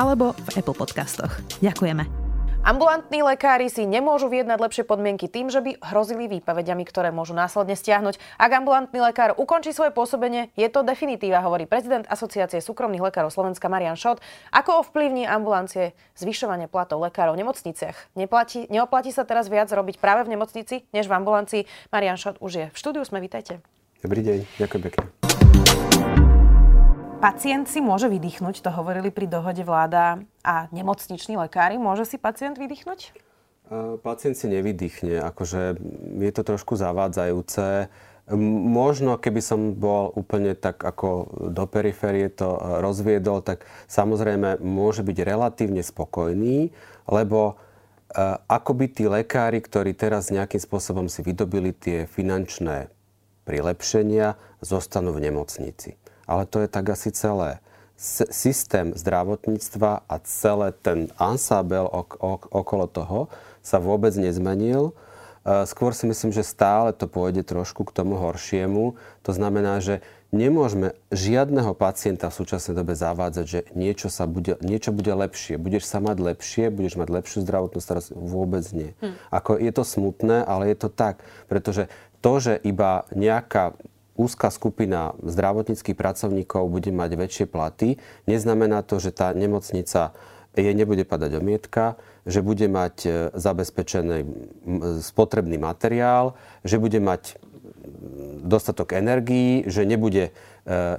alebo v Apple Podcastoch. Ďakujeme. Ambulantní lekári si nemôžu vyjednať lepšie podmienky tým, že by hrozili výpovediami, ktoré môžu následne stiahnuť. Ak ambulantný lekár ukončí svoje pôsobenie, je to definitíva, hovorí prezident Asociácie súkromných lekárov Slovenska Marian Šot. Ako ovplyvní ambulancie zvyšovanie platov lekárov v nemocniciach? Neplatí, neoplatí sa teraz viac robiť práve v nemocnici, než v ambulancii? Marian Šot už je v štúdiu, sme vítajte. Dobrý deň, ďakujem pekne. Pacient si môže vydýchnuť, to hovorili pri dohode vláda a nemocniční lekári. Môže si pacient vydýchnuť? Pacient si nevydýchne, akože je to trošku zavádzajúce. Možno, keby som bol úplne tak ako do periférie to e, rozviedol, tak samozrejme môže byť relatívne spokojný, lebo e, ako by tí lekári, ktorí teraz nejakým spôsobom si vydobili tie finančné prilepšenia, zostanú v nemocnici ale to je tak asi celé. S- systém zdravotníctva a celé ten ansábel ok- ok- okolo toho sa vôbec nezmenil. E, skôr si myslím, že stále to pôjde trošku k tomu horšiemu. To znamená, že nemôžeme žiadneho pacienta v súčasnej dobe zavádzať, že niečo, sa bude, niečo bude lepšie. Budeš sa mať lepšie, budeš mať lepšiu zdravotnú starostlivosť. Vôbec nie. Hm. Ako je to smutné, ale je to tak. Pretože to, že iba nejaká úzka skupina zdravotníckých pracovníkov bude mať väčšie platy, neznamená to, že tá nemocnica jej nebude padať omietka, že bude mať e, zabezpečený spotrebný materiál, že bude mať dostatok energií, že nebude,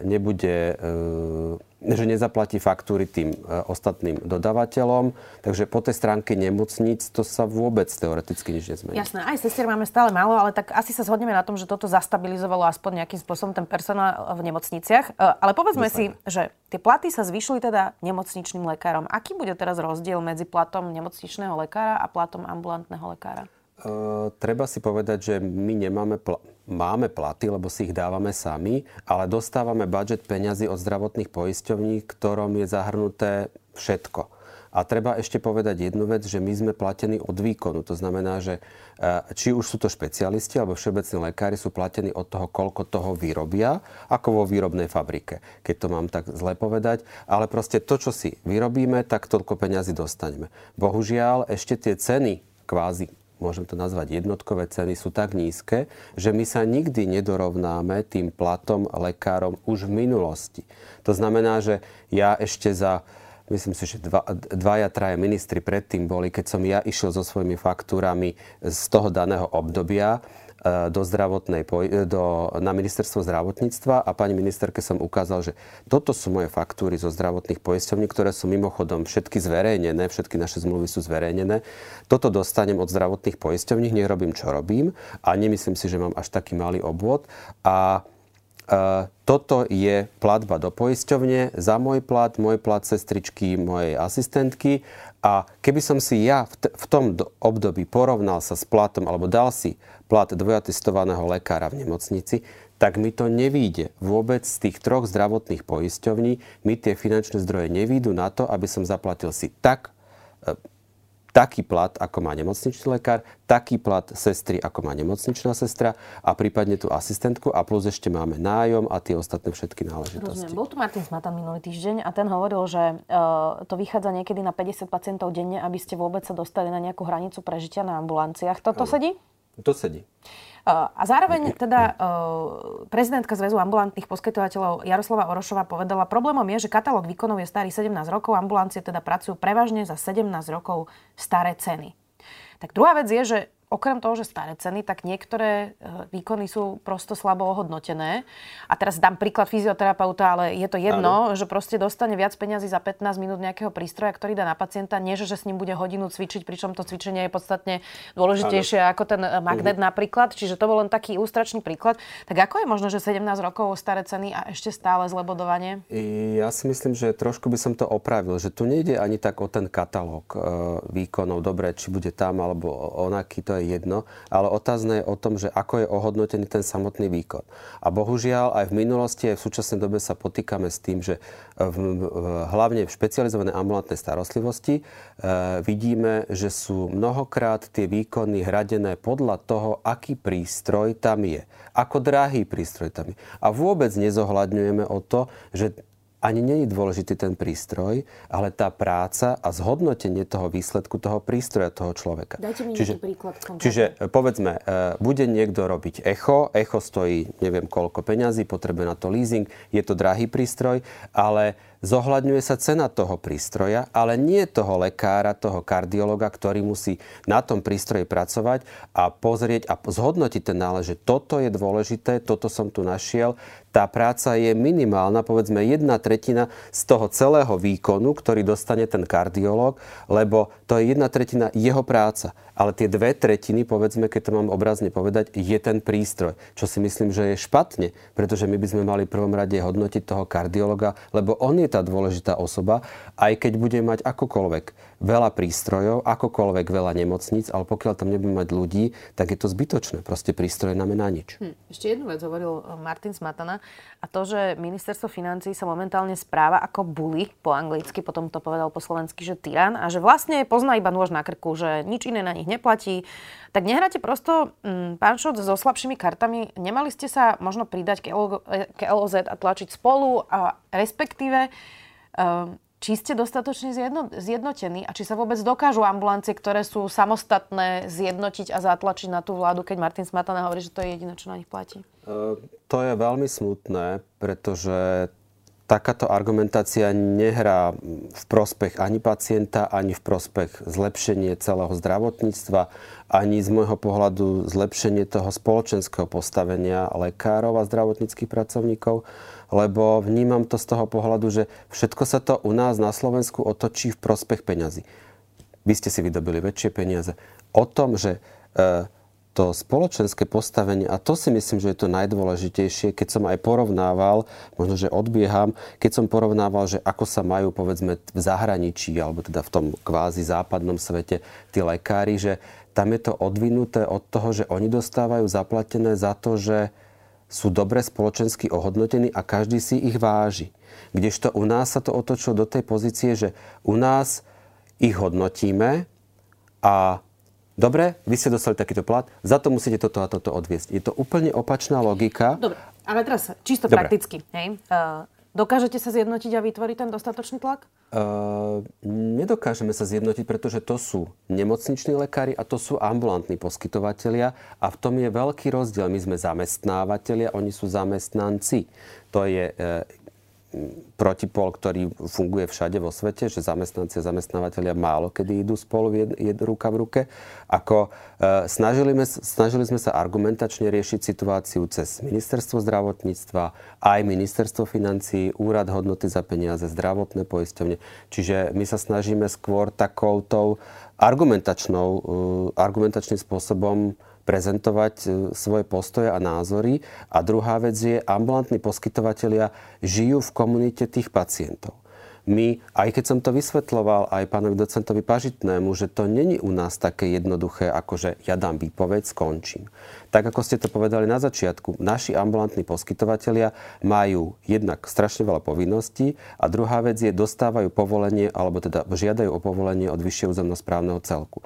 nebude e, že nezaplatí faktúry tým e, ostatným dodávateľom. Takže po tej stránke nemocníc to sa vôbec teoreticky nič nezmení. Jasné, aj sestier máme stále málo, ale tak asi sa zhodneme na tom, že toto zastabilizovalo aspoň nejakým spôsobom ten personál v nemocniciach. Ale povedzme Dúfajme. si, že tie platy sa zvyšili teda nemocničným lekárom. Aký bude teraz rozdiel medzi platom nemocničného lekára a platom ambulantného lekára? Uh, treba si povedať, že my nemáme pl- máme platy, lebo si ich dávame sami, ale dostávame budget peňazí od zdravotných poisťovní, ktorom je zahrnuté všetko. A treba ešte povedať jednu vec, že my sme platení od výkonu. To znamená, že či už sú to špecialisti alebo všeobecní lekári sú platení od toho, koľko toho vyrobia, ako vo výrobnej fabrike, keď to mám tak zle povedať. Ale proste to, čo si vyrobíme, tak toľko peňazí dostaneme. Bohužiaľ, ešte tie ceny kvázi môžem to nazvať jednotkové ceny, sú tak nízke, že my sa nikdy nedorovnáme tým platom lekárom už v minulosti. To znamená, že ja ešte za myslím si, že dva, dvaja, traja ministri predtým boli, keď som ja išiel so svojimi faktúrami z toho daného obdobia, do zdravotnej, e, do, na ministerstvo zdravotníctva a pani ministerke som ukázal, že toto sú moje faktúry zo zdravotných poisťovní, ktoré sú mimochodom všetky zverejnené, všetky naše zmluvy sú zverejnené. Toto dostanem od zdravotných poisťovní, nerobím, čo robím a nemyslím si, že mám až taký malý obvod. A e, toto je platba do poisťovne za môj plat, môj plat sestričky, mojej asistentky a keby som si ja v, tom období porovnal sa s platom alebo dal si plat dvojatestovaného lekára v nemocnici, tak mi to nevíde. Vôbec z tých troch zdravotných poisťovní mi tie finančné zdroje nevídu na to, aby som zaplatil si tak e, taký plat, ako má nemocničný lekár, taký plat sestry, ako má nemocničná sestra a prípadne tú asistentku a plus ešte máme nájom a tie ostatné všetky náležitosti. Rozumiem. Bol tu Martin Smatan minulý týždeň a ten hovoril, že uh, to vychádza niekedy na 50 pacientov denne, aby ste vôbec sa dostali na nejakú hranicu prežitia na ambulanciách. Toto ano. sedí? To sedí. A zároveň teda prezidentka Zväzu ambulantných poskytovateľov Jaroslava Orošova povedala, problémom je, že katalóg výkonov je starý 17 rokov, ambulancie teda pracujú prevažne za 17 rokov staré ceny. Tak druhá vec je, že okrem toho, že staré ceny, tak niektoré e, výkony sú prosto slabo ohodnotené. A teraz dám príklad fyzioterapeuta, ale je to jedno, ano. že proste dostane viac peňazí za 15 minút nejakého prístroja, ktorý dá na pacienta, nie že s ním bude hodinu cvičiť, pričom to cvičenie je podstatne dôležitejšie ano. ako ten e, magnet uh-huh. napríklad. Čiže to bol len taký ilustračný príklad. Tak ako je možno, že 17 rokov staré ceny a ešte stále zlebodovanie? Ja si myslím, že trošku by som to opravil, že tu nejde ani tak o ten katalóg e, výkonov, dobre, či bude tam alebo onaký, to je je jedno, ale otázne je o tom, že ako je ohodnotený ten samotný výkon. A bohužiaľ aj v minulosti, aj v súčasnej dobe sa potýkame s tým, že v, hlavne v špecializovanej ambulantnej starostlivosti e, vidíme, že sú mnohokrát tie výkony hradené podľa toho, aký prístroj tam je. Ako drahý prístroj tam je. A vôbec nezohľadňujeme o to, že ani není dôležitý ten prístroj, ale tá práca a zhodnotenie toho výsledku toho prístroja, toho človeka. Dajte mi čiže, príklad. Konkrétne. Čiže e, povedzme, e, bude niekto robiť echo, echo stojí neviem koľko peňazí, potrebuje na to leasing, je to drahý prístroj, ale zohľadňuje sa cena toho prístroja, ale nie toho lekára, toho kardiologa, ktorý musí na tom prístroji pracovať a pozrieť a zhodnotiť ten nález, že toto je dôležité, toto som tu našiel. Tá práca je minimálna, povedzme jedna tretina z toho celého výkonu, ktorý dostane ten kardiolog, lebo to je jedna tretina jeho práca ale tie dve tretiny, povedzme, keď to mám obrazne povedať, je ten prístroj. Čo si myslím, že je špatne, pretože my by sme mali v prvom rade hodnotiť toho kardiologa, lebo on je tá dôležitá osoba, aj keď bude mať akokoľvek veľa prístrojov, akokoľvek veľa nemocníc, ale pokiaľ tam nebudeme mať ľudí, tak je to zbytočné. Proste prístroje znamená nič. Hm. Ešte jednu vec hovoril eh, Martin Smatana a to, že ministerstvo financí sa momentálne správa ako bully po anglicky, potom to povedal po slovensky, že tyran a že vlastne pozná iba nôž na krku, že nič iné na nich neplatí. Tak nehráte prosto, hm, pán Šot, so slabšími kartami. Nemali ste sa možno pridať k, LOZ a tlačiť spolu a respektíve um, či ste dostatočne zjedno, zjednotení a či sa vôbec dokážu ambulancie, ktoré sú samostatné, zjednotiť a zatlačiť na tú vládu, keď Martin Smatana hovorí, že to je jediné, čo na nich platí? Uh, to je veľmi smutné, pretože takáto argumentácia nehrá v prospech ani pacienta, ani v prospech zlepšenie celého zdravotníctva, ani z môjho pohľadu zlepšenie toho spoločenského postavenia lekárov a zdravotníckých pracovníkov lebo vnímam to z toho pohľadu, že všetko sa to u nás na Slovensku otočí v prospech peňazí. Vy ste si vydobili väčšie peniaze. O tom, že e, to spoločenské postavenie, a to si myslím, že je to najdôležitejšie, keď som aj porovnával, možno, že odbieham, keď som porovnával, že ako sa majú, povedzme, v zahraničí, alebo teda v tom kvázi západnom svete, tí lekári, že tam je to odvinuté od toho, že oni dostávajú zaplatené za to, že sú dobre spoločensky ohodnotení a každý si ich váži. Kdežto u nás sa to otočilo do tej pozície, že u nás ich hodnotíme a dobre, vy ste dostali takýto plat, za to musíte toto a toto odviesť. Je to úplne opačná logika. Dobre, ale teraz čisto dobre. prakticky. Hej? Uh, dokážete sa zjednotiť a vytvoriť ten dostatočný tlak? Uh, nedokážeme sa zjednotiť, pretože to sú nemocniční lekári a to sú ambulantní poskytovatelia a v tom je veľký rozdiel. My sme zamestnávateľia, oni sú zamestnanci. To je uh, protipol, ktorý funguje všade vo svete, že zamestnanci a zamestnávateľia málo kedy idú spolu jed, jed, ruka v ruke. Ako e, snažili, sme, snažili sme sa argumentačne riešiť situáciu cez ministerstvo zdravotníctva, aj ministerstvo financií, úrad hodnoty za peniaze, zdravotné poisťovne. Čiže my sa snažíme skôr takoutou argumentačnou, e, argumentačným spôsobom prezentovať e, svoje postoje a názory. A druhá vec je, ambulantní poskytovateľia žijú v komunite tých pacientov. My, aj keď som to vysvetloval aj pánovi docentovi Pažitnému, že to není u nás také jednoduché, ako že ja dám výpoveď, skončím. Tak ako ste to povedali na začiatku, naši ambulantní poskytovateľia majú jednak strašne veľa povinností a druhá vec je, dostávajú povolenie, alebo teda žiadajú o povolenie od vyššieho územnosprávneho celku.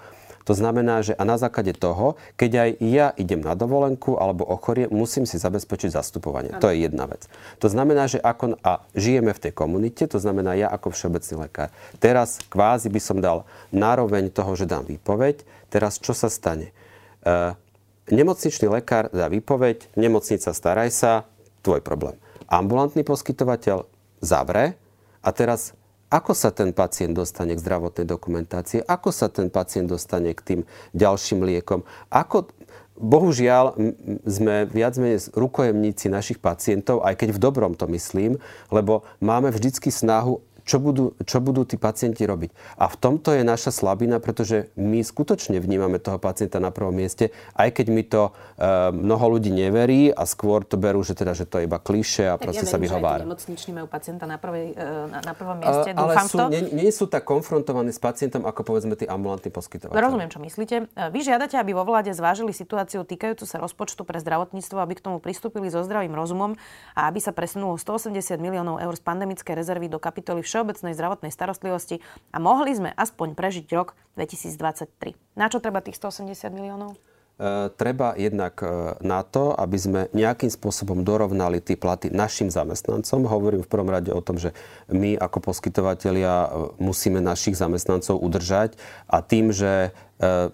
To znamená, že a na základe toho, keď aj ja idem na dovolenku alebo ochorie, musím si zabezpečiť zastupovanie. Ano. To je jedna vec. To znamená, že ako, a žijeme v tej komunite, to znamená ja ako všeobecný lekár. Teraz kvázi by som dal nároveň toho, že dám výpoveď. Teraz čo sa stane? E, nemocničný lekár dá výpoveď, nemocnica staraj sa, tvoj problém. Ambulantný poskytovateľ zavre a teraz ako sa ten pacient dostane k zdravotnej dokumentácii, ako sa ten pacient dostane k tým ďalším liekom, ako Bohužiaľ sme viac menej rukojemníci našich pacientov, aj keď v dobrom to myslím, lebo máme vždycky snahu čo budú, čo budú tí pacienti robiť. A v tomto je naša slabina, pretože my skutočne vnímame toho pacienta na prvom mieste, aj keď mi to e, mnoho ľudí neverí a skôr to berú, že, teda, že to je iba kliše a tak proste ja sa vyhovára. Nemocniční majú pacienta na, prvej, e, na, na prvom mieste, uh, ale sú, to. Nie, nie sú tak konfrontovaní s pacientom, ako povedzme tí ambulantní poskytovateľi. Rozumiem, čo myslíte. E, vy žiadate, aby vo vláde zvážili situáciu týkajúcu sa rozpočtu pre zdravotníctvo, aby k tomu pristúpili so zdravým rozumom a aby sa presunulo 180 miliónov eur z pandemickej rezervy do kapitoly Všeobecnej zdravotnej starostlivosti a mohli sme aspoň prežiť rok 2023. Na čo treba tých 180 miliónov? E, treba jednak e, na to, aby sme nejakým spôsobom dorovnali tie platy našim zamestnancom. Hovorím v prvom rade o tom, že my ako poskytovateľia e, musíme našich zamestnancov udržať a tým, že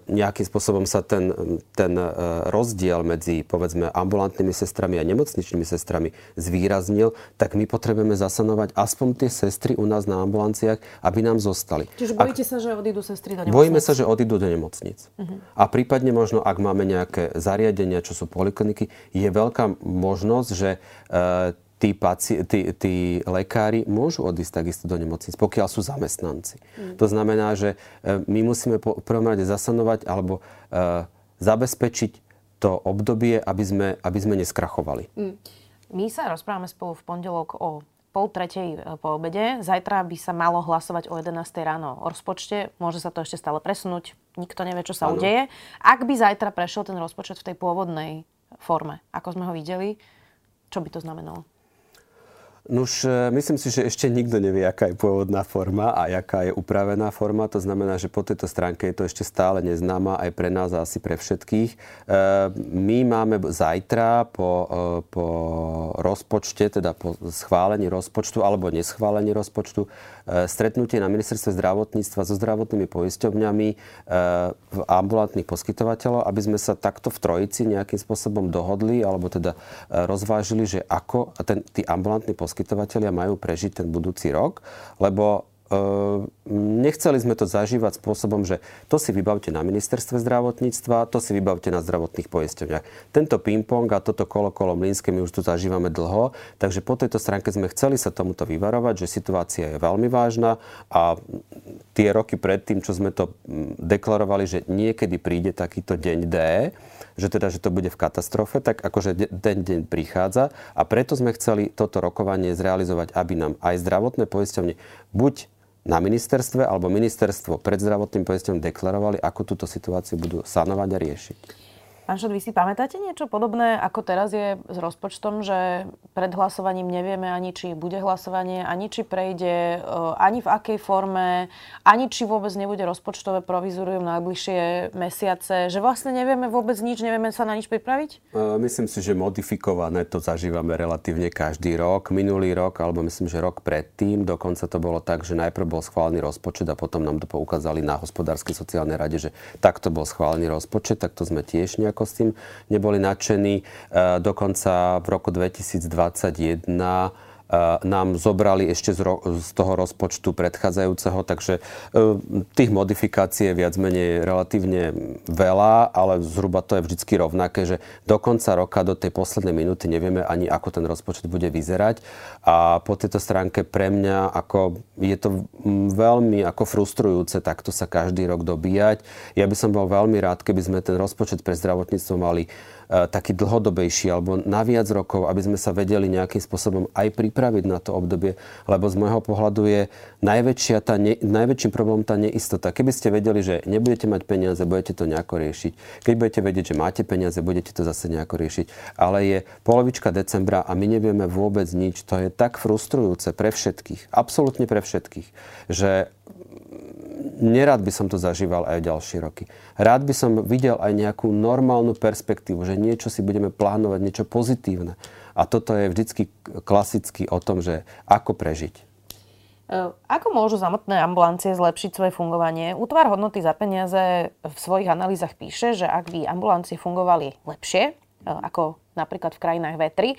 nejakým spôsobom sa ten, ten e, rozdiel medzi povedzme ambulantnými sestrami a nemocničnými sestrami zvýraznil, tak my potrebujeme zasanovať aspoň tie sestry u nás na ambulanciách, aby nám zostali. Čiže bojíte ak, sa, že odídu sestry do nemocnic? Bojíme sa, že odídu do nemocnic. Uh-huh. A prípadne možno, ak máme nejaké zariadenia, čo sú polikliniky, je veľká možnosť, že e, tí, paci- tí, tí lekári môžu odísť takisto do nemocnic, pokiaľ sú zamestnanci. Mm. To znamená, že e, my musíme po prvom rade zasanovať alebo uh, zabezpečiť to obdobie, aby sme, aby sme neskrachovali. Mm. My sa rozprávame spolu v pondelok o pol tretej e, po obede. Zajtra by sa malo hlasovať o 11. ráno o rozpočte. Môže sa to ešte stále presunúť. Nikto nevie, čo sa ano. udeje. Ak by zajtra prešiel ten rozpočet v tej pôvodnej forme, ako sme ho videli, čo by to znamenalo? Nuž, e, myslím si, že ešte nikto nevie, aká je pôvodná forma a aká je upravená forma. To znamená, že po tejto stránke je to ešte stále neznáma aj pre nás a asi pre všetkých. E, my máme zajtra po, e, po rozpočte, teda po schválení rozpočtu alebo neschválení rozpočtu, stretnutie na ministerstve zdravotníctva so zdravotnými poisťovňami v ambulantných poskytovateľov, aby sme sa takto v trojici nejakým spôsobom dohodli alebo teda rozvážili, že ako ten, tí ambulantní poskytovateľ poskytovateľia majú prežiť ten budúci rok, lebo e, nechceli sme to zažívať spôsobom, že to si vybavte na ministerstve zdravotníctva, to si vybavte na zdravotných poisťovniach. Tento ping-pong a toto kolo kolo mlínske my už tu zažívame dlho, takže po tejto stránke sme chceli sa tomuto vyvarovať, že situácia je veľmi vážna a tie roky predtým, čo sme to deklarovali, že niekedy príde takýto deň D, že teda, že to bude v katastrofe, tak akože ten deň prichádza a preto sme chceli toto rokovanie zrealizovať, aby nám aj zdravotné poisťovne buď na ministerstve alebo ministerstvo pred zdravotným poisťovňom deklarovali, ako túto situáciu budú sanovať a riešiť. Pán Šot, vy si pamätáte niečo podobné, ako teraz je s rozpočtom, že pred hlasovaním nevieme ani, či bude hlasovanie, ani či prejde, e, ani v akej forme, ani či vôbec nebude rozpočtové provizorium najbližšie mesiace, že vlastne nevieme vôbec nič, nevieme sa na nič pripraviť? E, myslím si, že modifikované to zažívame relatívne každý rok. Minulý rok, alebo myslím, že rok predtým, dokonca to bolo tak, že najprv bol schválený rozpočet a potom nám to poukázali na hospodárskej sociálnej rade, že takto bol schválený rozpočet, tak to sme tiež nejako ako s tým neboli nadšení. E, dokonca v roku 2021 nám zobrali ešte z, ro- z toho rozpočtu predchádzajúceho, takže e, tých modifikácií je viac menej relatívne veľa, ale zhruba to je vždy rovnaké, že do konca roka, do tej poslednej minúty nevieme ani, ako ten rozpočet bude vyzerať. A po tejto stránke pre mňa ako, je to veľmi ako frustrujúce takto sa každý rok dobíjať. Ja by som bol veľmi rád, keby sme ten rozpočet pre zdravotníctvo mali taký dlhodobejší alebo na viac rokov, aby sme sa vedeli nejakým spôsobom aj pripraviť na to obdobie, lebo z môjho pohľadu je najväčšia tá ne, najväčším problémom tá neistota. Keby ste vedeli, že nebudete mať peniaze, budete to nejako riešiť. Keď budete vedieť, že máte peniaze, budete to zase nejako riešiť. Ale je polovička decembra a my nevieme vôbec nič. To je tak frustrujúce pre všetkých, absolútne pre všetkých, že nerad by som to zažíval aj ďalšie roky. Rád by som videl aj nejakú normálnu perspektívu, že niečo si budeme plánovať, niečo pozitívne. A toto je vždycky klasicky o tom, že ako prežiť. E, ako môžu samotné ambulancie zlepšiť svoje fungovanie? Útvar hodnoty za peniaze v svojich analýzach píše, že ak by ambulancie fungovali lepšie, e, ako napríklad v krajinách V3, e,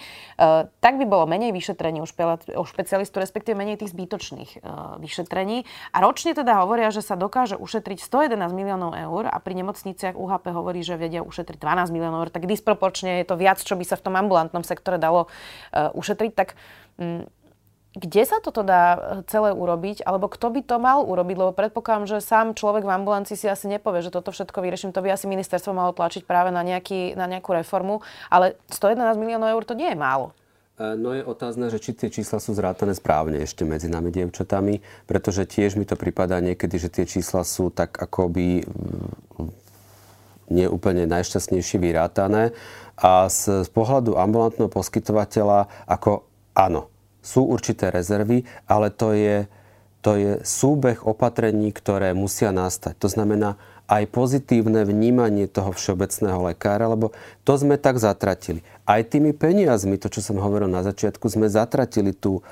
tak by bolo menej vyšetrení u, u špecialistu, respektíve menej tých zbytočných e, vyšetrení. A ročne teda hovoria, že sa dokáže ušetriť 111 miliónov eur a pri nemocniciach UHP hovorí, že vedia ušetriť 12 miliónov eur, tak disproporčne je to viac, čo by sa v tom ambulantnom sektore dalo e, ušetriť. Tak mm, kde sa toto dá e, celé urobiť, alebo kto by to mal urobiť, lebo predpokladám, že sám človek v ambulancii si asi nepovie, že toto všetko vyrieším, to by asi ministerstvo malo tlačiť práve na, nejaký, na nejakú reformu, ale 111 miliónov eur to nie je málo. E, no je otázne, že či tie čísla sú zrátané správne ešte medzi nami dievčatami, pretože tiež mi to pripadá niekedy, že tie čísla sú tak akoby mm, nie úplne najšťastnejšie vyrátané. A z, z pohľadu ambulantného poskytovateľa, ako áno, sú určité rezervy, ale to je, to je súbeh opatrení, ktoré musia nastať. To znamená aj pozitívne vnímanie toho všeobecného lekára, lebo to sme tak zatratili. Aj tými peniazmi, to čo som hovoril na začiatku, sme zatratili tú,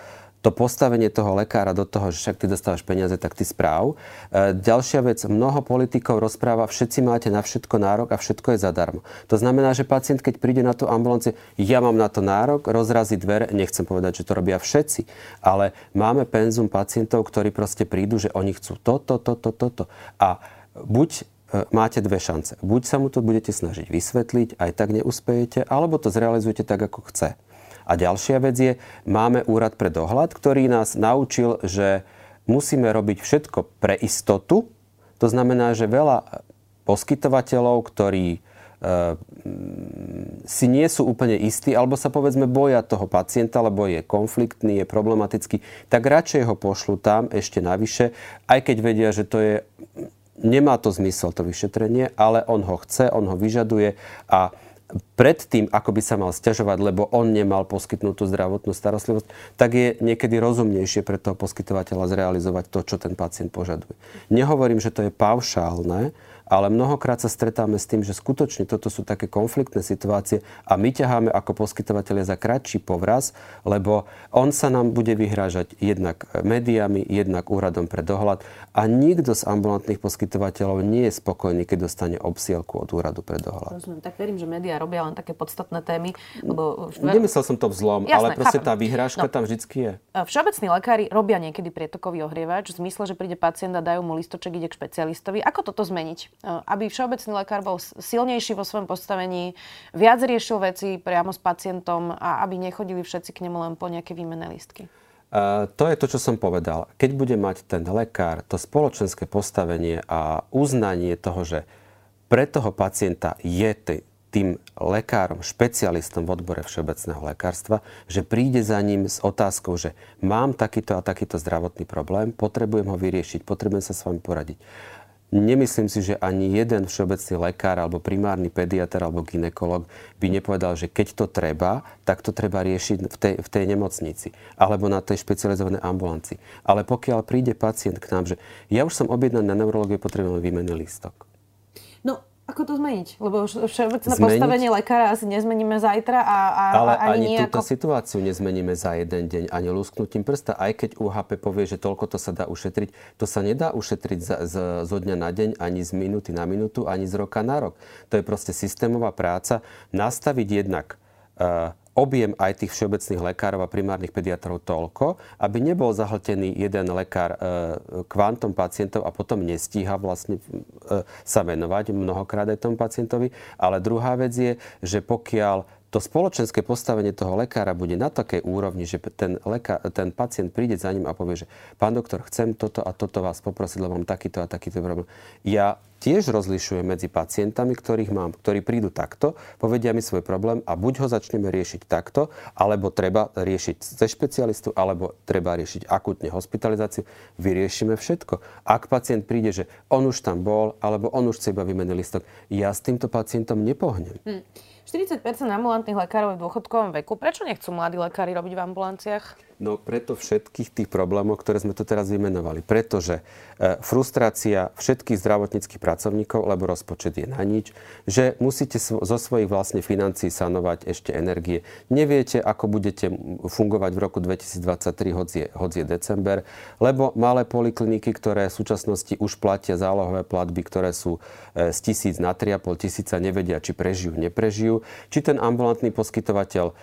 to postavenie toho lekára do toho, že však ty dostávaš peniaze, tak ty správ. E, ďalšia vec, mnoho politikov rozpráva, všetci máte na všetko nárok a všetko je zadarmo. To znamená, že pacient, keď príde na tú ambulanciu, ja mám na to nárok, rozrazí dvere, nechcem povedať, že to robia všetci, ale máme penzum pacientov, ktorí proste prídu, že oni chcú toto, toto, toto. A buď e, máte dve šance. Buď sa mu to budete snažiť vysvetliť, aj tak neuspejete, alebo to zrealizujete tak, ako chce. A ďalšia vec je, máme úrad pre dohľad, ktorý nás naučil, že musíme robiť všetko pre istotu. To znamená, že veľa poskytovateľov, ktorí e, si nie sú úplne istí, alebo sa povedzme boja toho pacienta, lebo je konfliktný, je problematický, tak radšej ho pošlu tam ešte navyše, aj keď vedia, že to je nemá to zmysel to vyšetrenie, ale on ho chce, on ho vyžaduje a predtým, ako by sa mal stiažovať, lebo on nemal poskytnutú zdravotnú starostlivosť, tak je niekedy rozumnejšie pre toho poskytovateľa zrealizovať to, čo ten pacient požaduje. Nehovorím, že to je paušálne, ale mnohokrát sa stretáme s tým, že skutočne toto sú také konfliktné situácie a my ťaháme ako poskytovateľe za kratší povraz, lebo on sa nám bude vyhrážať jednak médiami, jednak úradom pre dohľad a nikto z ambulantných poskytovateľov nie je spokojný, keď dostane obsielku od úradu pre dohľad. Rozumiem, tak verím, že médiá robia len také podstatné témy. Lebo... Nemyslel som to vzlom, Jasné, ale proste chápem. tá vyhrážka no. tam vždycky je. Všeobecní lekári robia niekedy prietokový ohrievač v zmysle, že príde pacient a dajú mu listoček, ide k špecialistovi. Ako toto zmeniť? Eh, aby všeobecný lekár bol silnejší vo svojom postavení, viac riešil veci priamo s pacientom a aby nechodili všetci k nemu len po nejaké výmenné lístky. Uh, to je to, čo som povedal. Keď bude mať ten lekár to spoločenské postavenie a uznanie toho, že pre toho pacienta je tým lekárom, špecialistom v odbore všeobecného lekárstva, že príde za ním s otázkou, že mám takýto a takýto zdravotný problém, potrebujem ho vyriešiť, potrebujem sa s vami poradiť. Nemyslím si, že ani jeden všeobecný lekár alebo primárny pediatr alebo ginekolog by nepovedal, že keď to treba, tak to treba riešiť v tej, v tej nemocnici alebo na tej špecializovanej ambulanci. Ale pokiaľ príde pacient k nám, že ja už som objednaný na neurologiu, potrebujem výmenný lístok. Ako to zmeniť? Lebo všeobecné zmeniť? postavenie lekára asi nezmeníme zajtra a, a Ale ani, ani túto ako... situáciu nezmeníme za jeden deň, ani lusknutím prsta. Aj keď UHP povie, že toľko to sa dá ušetriť, to sa nedá ušetriť za, z, zo dňa na deň, ani z minúty na minútu, ani z roka na rok. To je proste systémová práca. Nastaviť jednak uh, objem aj tých všeobecných lekárov a primárnych pediatrov toľko, aby nebol zahltený jeden lekár e, kvantom pacientov a potom nestíha vlastne e, sa venovať mnohokrát aj tomu pacientovi. Ale druhá vec je, že pokiaľ to spoločenské postavenie toho lekára bude na takej úrovni, že ten, lekár, ten pacient príde za ním a povie, že pán doktor, chcem toto a toto vás poprosiť, lebo mám takýto a takýto problém. Ja tiež rozlišujem medzi pacientami, ktorých mám, ktorí prídu takto, povedia mi svoj problém a buď ho začneme riešiť takto, alebo treba riešiť ze špecialistu, alebo treba riešiť akutne hospitalizáciu. Vyriešime všetko. Ak pacient príde, že on už tam bol, alebo on už chce iba vymený listok, ja s týmto pacientom nepohnem. Hmm. 40 ambulantných lekárov je v dôchodkovom veku. Prečo nechcú mladí lekári robiť v ambulanciách? No preto všetkých tých problémov, ktoré sme tu teraz vymenovali. Pretože e, frustrácia všetkých zdravotníckých pracovníkov, lebo rozpočet je na nič, že musíte zo svojich vlastne financií sanovať ešte energie. Neviete, ako budete fungovať v roku 2023, hoď je, hoď je december, lebo malé polikliniky, ktoré v súčasnosti už platia zálohové platby, ktoré sú e, z tisíc na 3,5 tisíca, nevedia, či prežijú, neprežijú. Či ten ambulantný poskytovateľ e,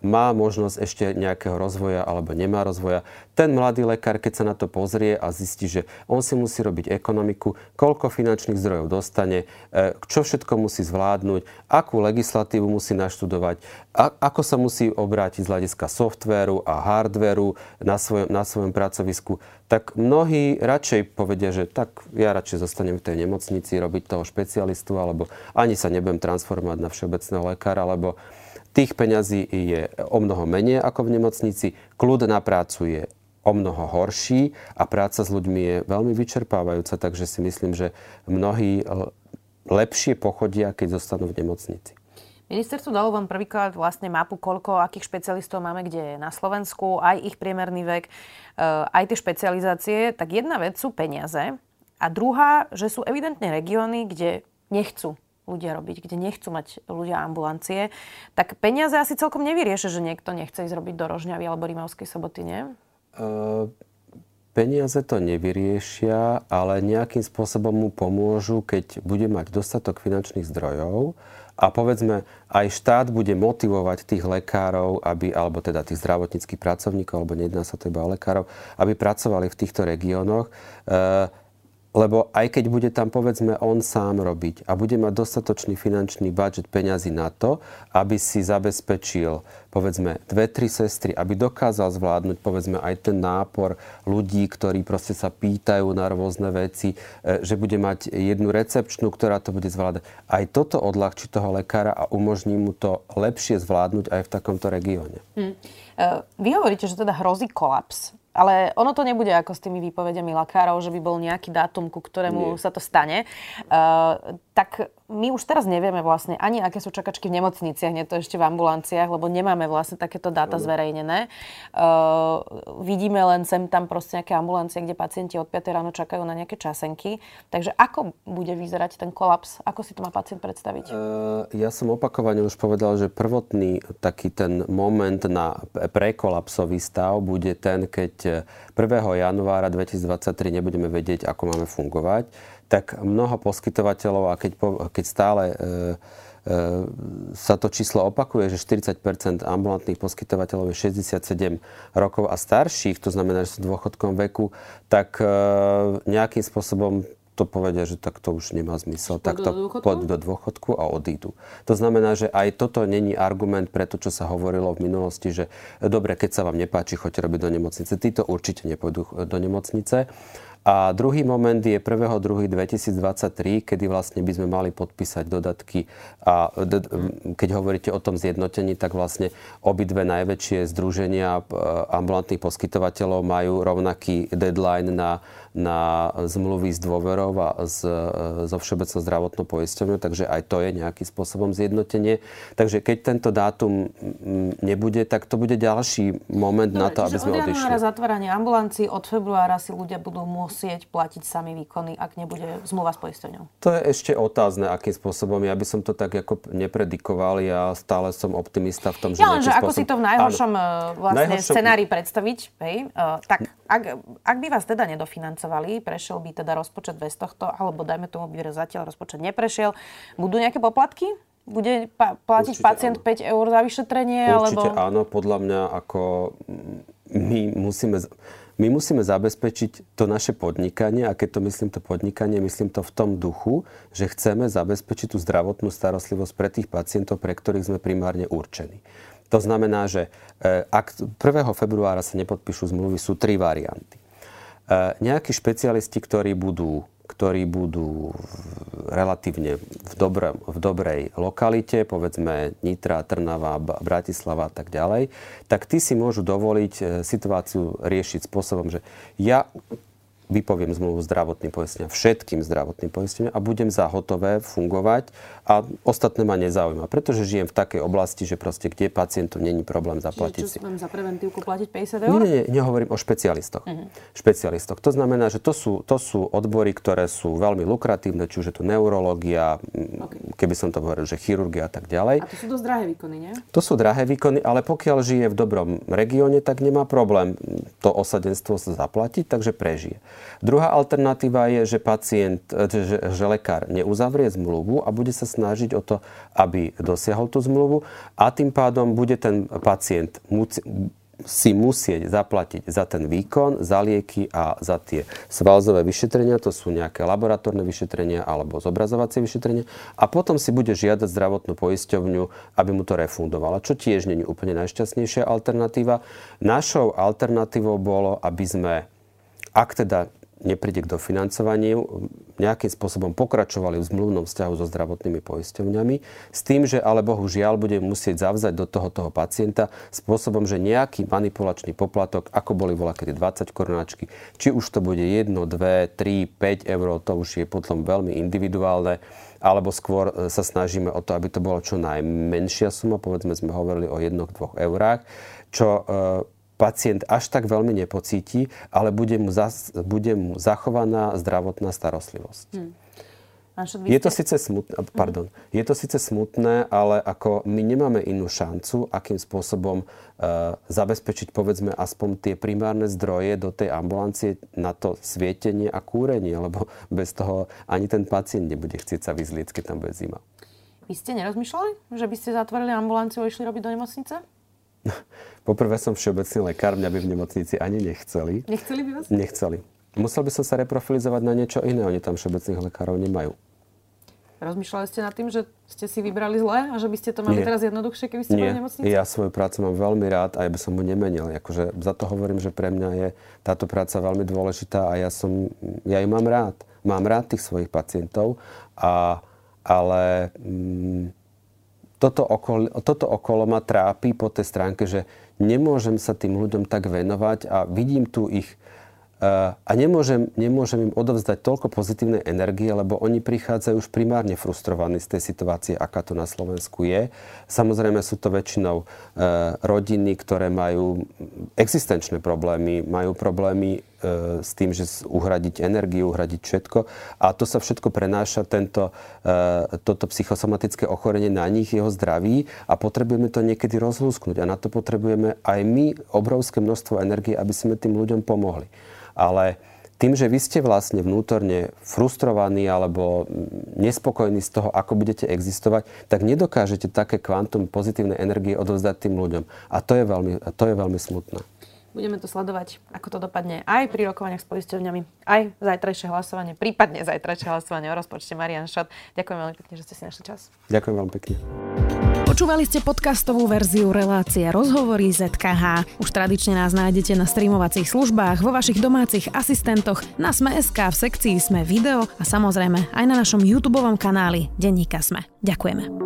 má možnosť ešte nejakého rozvoja alebo nemá rozvoja. Ten mladý lekár, keď sa na to pozrie a zistí, že on si musí robiť ekonomiku, koľko finančných zdrojov dostane, e, čo všetko musí zvládnuť, akú legislatívu musí naštudovať, ako sa musí obrátiť z hľadiska softvéru a hardvéru na svojom, na svojom pracovisku, tak mnohí radšej povedia, že tak ja radšej zostanem v tej nemocnici robiť toho špecialistu, alebo ani sa nebudem transformovať na všeobecného lekára, lebo Tých peňazí je o mnoho menej ako v nemocnici. Kľud na prácu je o mnoho horší a práca s ľuďmi je veľmi vyčerpávajúca, takže si myslím, že mnohí lepšie pochodia, keď zostanú v nemocnici. Ministerstvo dalo vám prvýkrát vlastne mapu, koľko, akých špecialistov máme kde na Slovensku, aj ich priemerný vek, e, aj tie špecializácie. Tak jedna vec sú peniaze a druhá, že sú evidentne regióny, kde nechcú ľudia robiť, kde nechcú mať ľudia ambulancie, tak peniaze asi celkom nevyriešia, že niekto nechce ísť robiť do Rožňavy alebo Rimavskej soboty, nie? Uh, peniaze to nevyriešia, ale nejakým spôsobom mu pomôžu, keď bude mať dostatok finančných zdrojov a povedzme aj štát bude motivovať tých lekárov, aby, alebo teda tých zdravotníckých pracovníkov, alebo nejedná sa to iba o lekárov, aby pracovali v týchto regiónoch. Uh, lebo aj keď bude tam povedzme on sám robiť a bude mať dostatočný finančný budget peňazí na to, aby si zabezpečil povedzme dve, tri sestry, aby dokázal zvládnuť povedzme aj ten nápor ľudí, ktorí proste sa pýtajú na rôzne veci, e, že bude mať jednu recepčnú, ktorá to bude zvládať. Aj toto odľahčí toho lekára a umožní mu to lepšie zvládnuť aj v takomto regióne. Hmm. Vy hovoríte, že teda hrozí kolaps ale ono to nebude ako s tými výpovediami lekárov, že by bol nejaký dátum, ku ktorému Nie. sa to stane. Uh, tak my už teraz nevieme vlastne ani, aké sú čakačky v nemocniciach, nie to ešte v ambulanciách, lebo nemáme vlastne takéto dáta zverejnené. Uh, vidíme len sem tam proste nejaké ambulancie, kde pacienti od 5 ráno čakajú na nejaké časenky. Takže ako bude vyzerať ten kolaps? Ako si to má pacient predstaviť? Uh, ja som opakovane už povedal, že prvotný taký ten moment na prekolapsový stav bude ten, keď 1. januára 2023 nebudeme vedieť, ako máme fungovať tak mnoho poskytovateľov, a keď, keď stále e, e, sa to číslo opakuje, že 40% ambulantných poskytovateľov je 67 rokov a starších, to znamená, že sú v dôchodkom veku, tak e, nejakým spôsobom to povedia, že tak to už nemá zmysel. Tak to poď do dôchodku a odídu. To znamená, že aj toto není argument pre to, čo sa hovorilo v minulosti, že dobre, keď sa vám nepáči, choďte robiť do nemocnice. Títo určite nepôjdu do nemocnice. A druhý moment je 1.2.2023, kedy vlastne by sme mali podpísať dodatky a keď hovoríte o tom zjednotení, tak vlastne obidve najväčšie združenia ambulantných poskytovateľov majú rovnaký deadline na na zmluvy s dôverou a z, zo Všeobecnou zdravotnou poisťovňou, takže aj to je nejakým spôsobom zjednotenie. Takže keď tento dátum nebude, tak to bude ďalší moment Dobre, na to, aby sme od odišli. Od zatvárania ambulancií, od februára si ľudia budú musieť platiť sami výkony, ak nebude zmluva s poisťovňou. To je ešte otázne, akým spôsobom. Ja by som to tak ako nepredikoval. Ja stále som optimista v tom, že... Ja len, že spôsob... ako si to v najhoršom Áno. E, vlastne najhoršom... scenári predstaviť, hej, uh, tak ak, ak by vás teda nedofinancovali, financovali, prešiel by teda rozpočet bez tohto, alebo dajme tomu, by zatiaľ rozpočet neprešiel, budú nejaké poplatky? Bude pa- platiť Určite pacient áno. 5 eur za vyšetrenie? Určite alebo... áno, podľa mňa ako my musíme, my musíme zabezpečiť to naše podnikanie a keď to myslím to podnikanie, myslím to v tom duchu, že chceme zabezpečiť tú zdravotnú starostlivosť pre tých pacientov, pre ktorých sme primárne určení. To znamená, že e, ak 1. februára sa nepodpíšu zmluvy, sú tri varianty. E, nejakí špecialisti, ktorí budú, ktorí budú relatívne v, dobre, v dobrej lokalite, povedzme Nitra, Trnava, Bratislava a tak ďalej, tak tí si môžu dovoliť e, situáciu riešiť spôsobom, že ja vypoviem zmluvu zdravotným poisteniam, všetkým zdravotným poisteniam a budem za hotové fungovať a ostatné ma nezaujíma, pretože žijem v takej oblasti, že proste kde pacientu není problém zaplatiť Čiže, si. čo mám za preventívku platiť 50 eur? Nie, nie, nie, nehovorím o špecialistoch. Uh-huh. Špecialistoch. To znamená, že to sú, to sú odbory, ktoré sú veľmi lukratívne, či už je to neurológia, okay. keby som to hovoril, že chirurgia a tak ďalej. A to sú dosť drahé výkony, nie? To sú drahé výkony, ale pokiaľ žije v dobrom regióne, tak nemá problém to osadenstvo sa zaplatiť, takže prežije. Druhá alternatíva je, že pacient, že, že lekár neuzavrie zmluvu a bude sa snažiť o to, aby dosiahol tú zmluvu a tým pádom bude ten pacient si musieť zaplatiť za ten výkon, za lieky a za tie svalzové vyšetrenia, to sú nejaké laboratórne vyšetrenia alebo zobrazovacie vyšetrenia a potom si bude žiadať zdravotnú poisťovňu, aby mu to refundovala, čo tiež nie je úplne najšťastnejšia alternatíva. Našou alternatívou bolo, aby sme, ak teda nepríde k dofinancovaniu, nejakým spôsobom pokračovali v zmluvnom vzťahu so zdravotnými poisťovňami, s tým, že ale bohužiaľ bude musieť zavzať do toho toho pacienta spôsobom, že nejaký manipulačný poplatok, ako boli voľa kedy 20 korunáčky, či už to bude 1, 2, 3, 5 eur, to už je potom veľmi individuálne, alebo skôr e, sa snažíme o to, aby to bolo čo najmenšia suma, povedzme sme hovorili o 1-2 eurách, čo e, pacient až tak veľmi nepocíti, ale bude mu, zas, bude mu zachovaná zdravotná starostlivosť. Hmm. Je to, síce smutné, pardon, je to síce smutné, ale ako my nemáme inú šancu, akým spôsobom uh, zabezpečiť povedzme aspoň tie primárne zdroje do tej ambulancie na to svietenie a kúrenie, lebo bez toho ani ten pacient nebude chcieť sa vyzlieť, keď tam bude zima. Vy ste nerozmýšľali, že by ste zatvorili ambulanciu a išli robiť do nemocnice? Poprvé som všeobecný lekár, mňa by v nemocnici ani nechceli. Nechceli by vás? Nechceli. Musel by som sa reprofilizovať na niečo iné. Oni tam všeobecných lekárov nemajú. Rozmýšľali ste nad tým, že ste si vybrali zle a že by ste to mali Nie. teraz jednoduchšie, keby ste Nie. boli v nemocnici? Ja svoju prácu mám veľmi rád a ja by som mu nemenil. Akože za to hovorím, že pre mňa je táto práca veľmi dôležitá a ja, som, ja ju mám rád. Mám rád tých svojich pacientov, a, ale mm, toto okolo, toto okolo ma trápi po tej stránke, že nemôžem sa tým ľuďom tak venovať a vidím tu ich a nemôžem, nemôžem im odovzdať toľko pozitívnej energie, lebo oni prichádzajú už primárne frustrovaní z tej situácie, aká to na Slovensku je. Samozrejme sú to väčšinou e, rodiny, ktoré majú existenčné problémy, majú problémy s tým, že uhradiť energiu, uhradiť všetko. A to sa všetko prenáša, tento, e, toto psychosomatické ochorenie na nich, jeho zdraví a potrebujeme to niekedy rozlúsknuť. A na to potrebujeme aj my obrovské množstvo energie, aby sme tým ľuďom pomohli ale tým, že vy ste vlastne vnútorne frustrovaní alebo nespokojní z toho, ako budete existovať, tak nedokážete také kvantum pozitívnej energie odovzdať tým ľuďom. A to je veľmi, to je veľmi smutné. Budeme to sledovať, ako to dopadne aj pri rokovaniach s poisťovňami, aj zajtrajšie hlasovanie, prípadne zajtrajšie hlasovanie o rozpočte Marian Šat. Ďakujem veľmi pekne, že ste si našli čas. Ďakujem veľmi pekne. Počúvali ste podcastovú verziu relácie Rozhovory ZKH. Už tradične nás nájdete na streamovacích službách, vo vašich domácich asistentoch, na Sme.sk, v sekcii Sme video a samozrejme aj na našom YouTube kanáli Denníka Sme. Ďakujeme.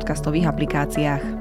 podcastových aplikáciách.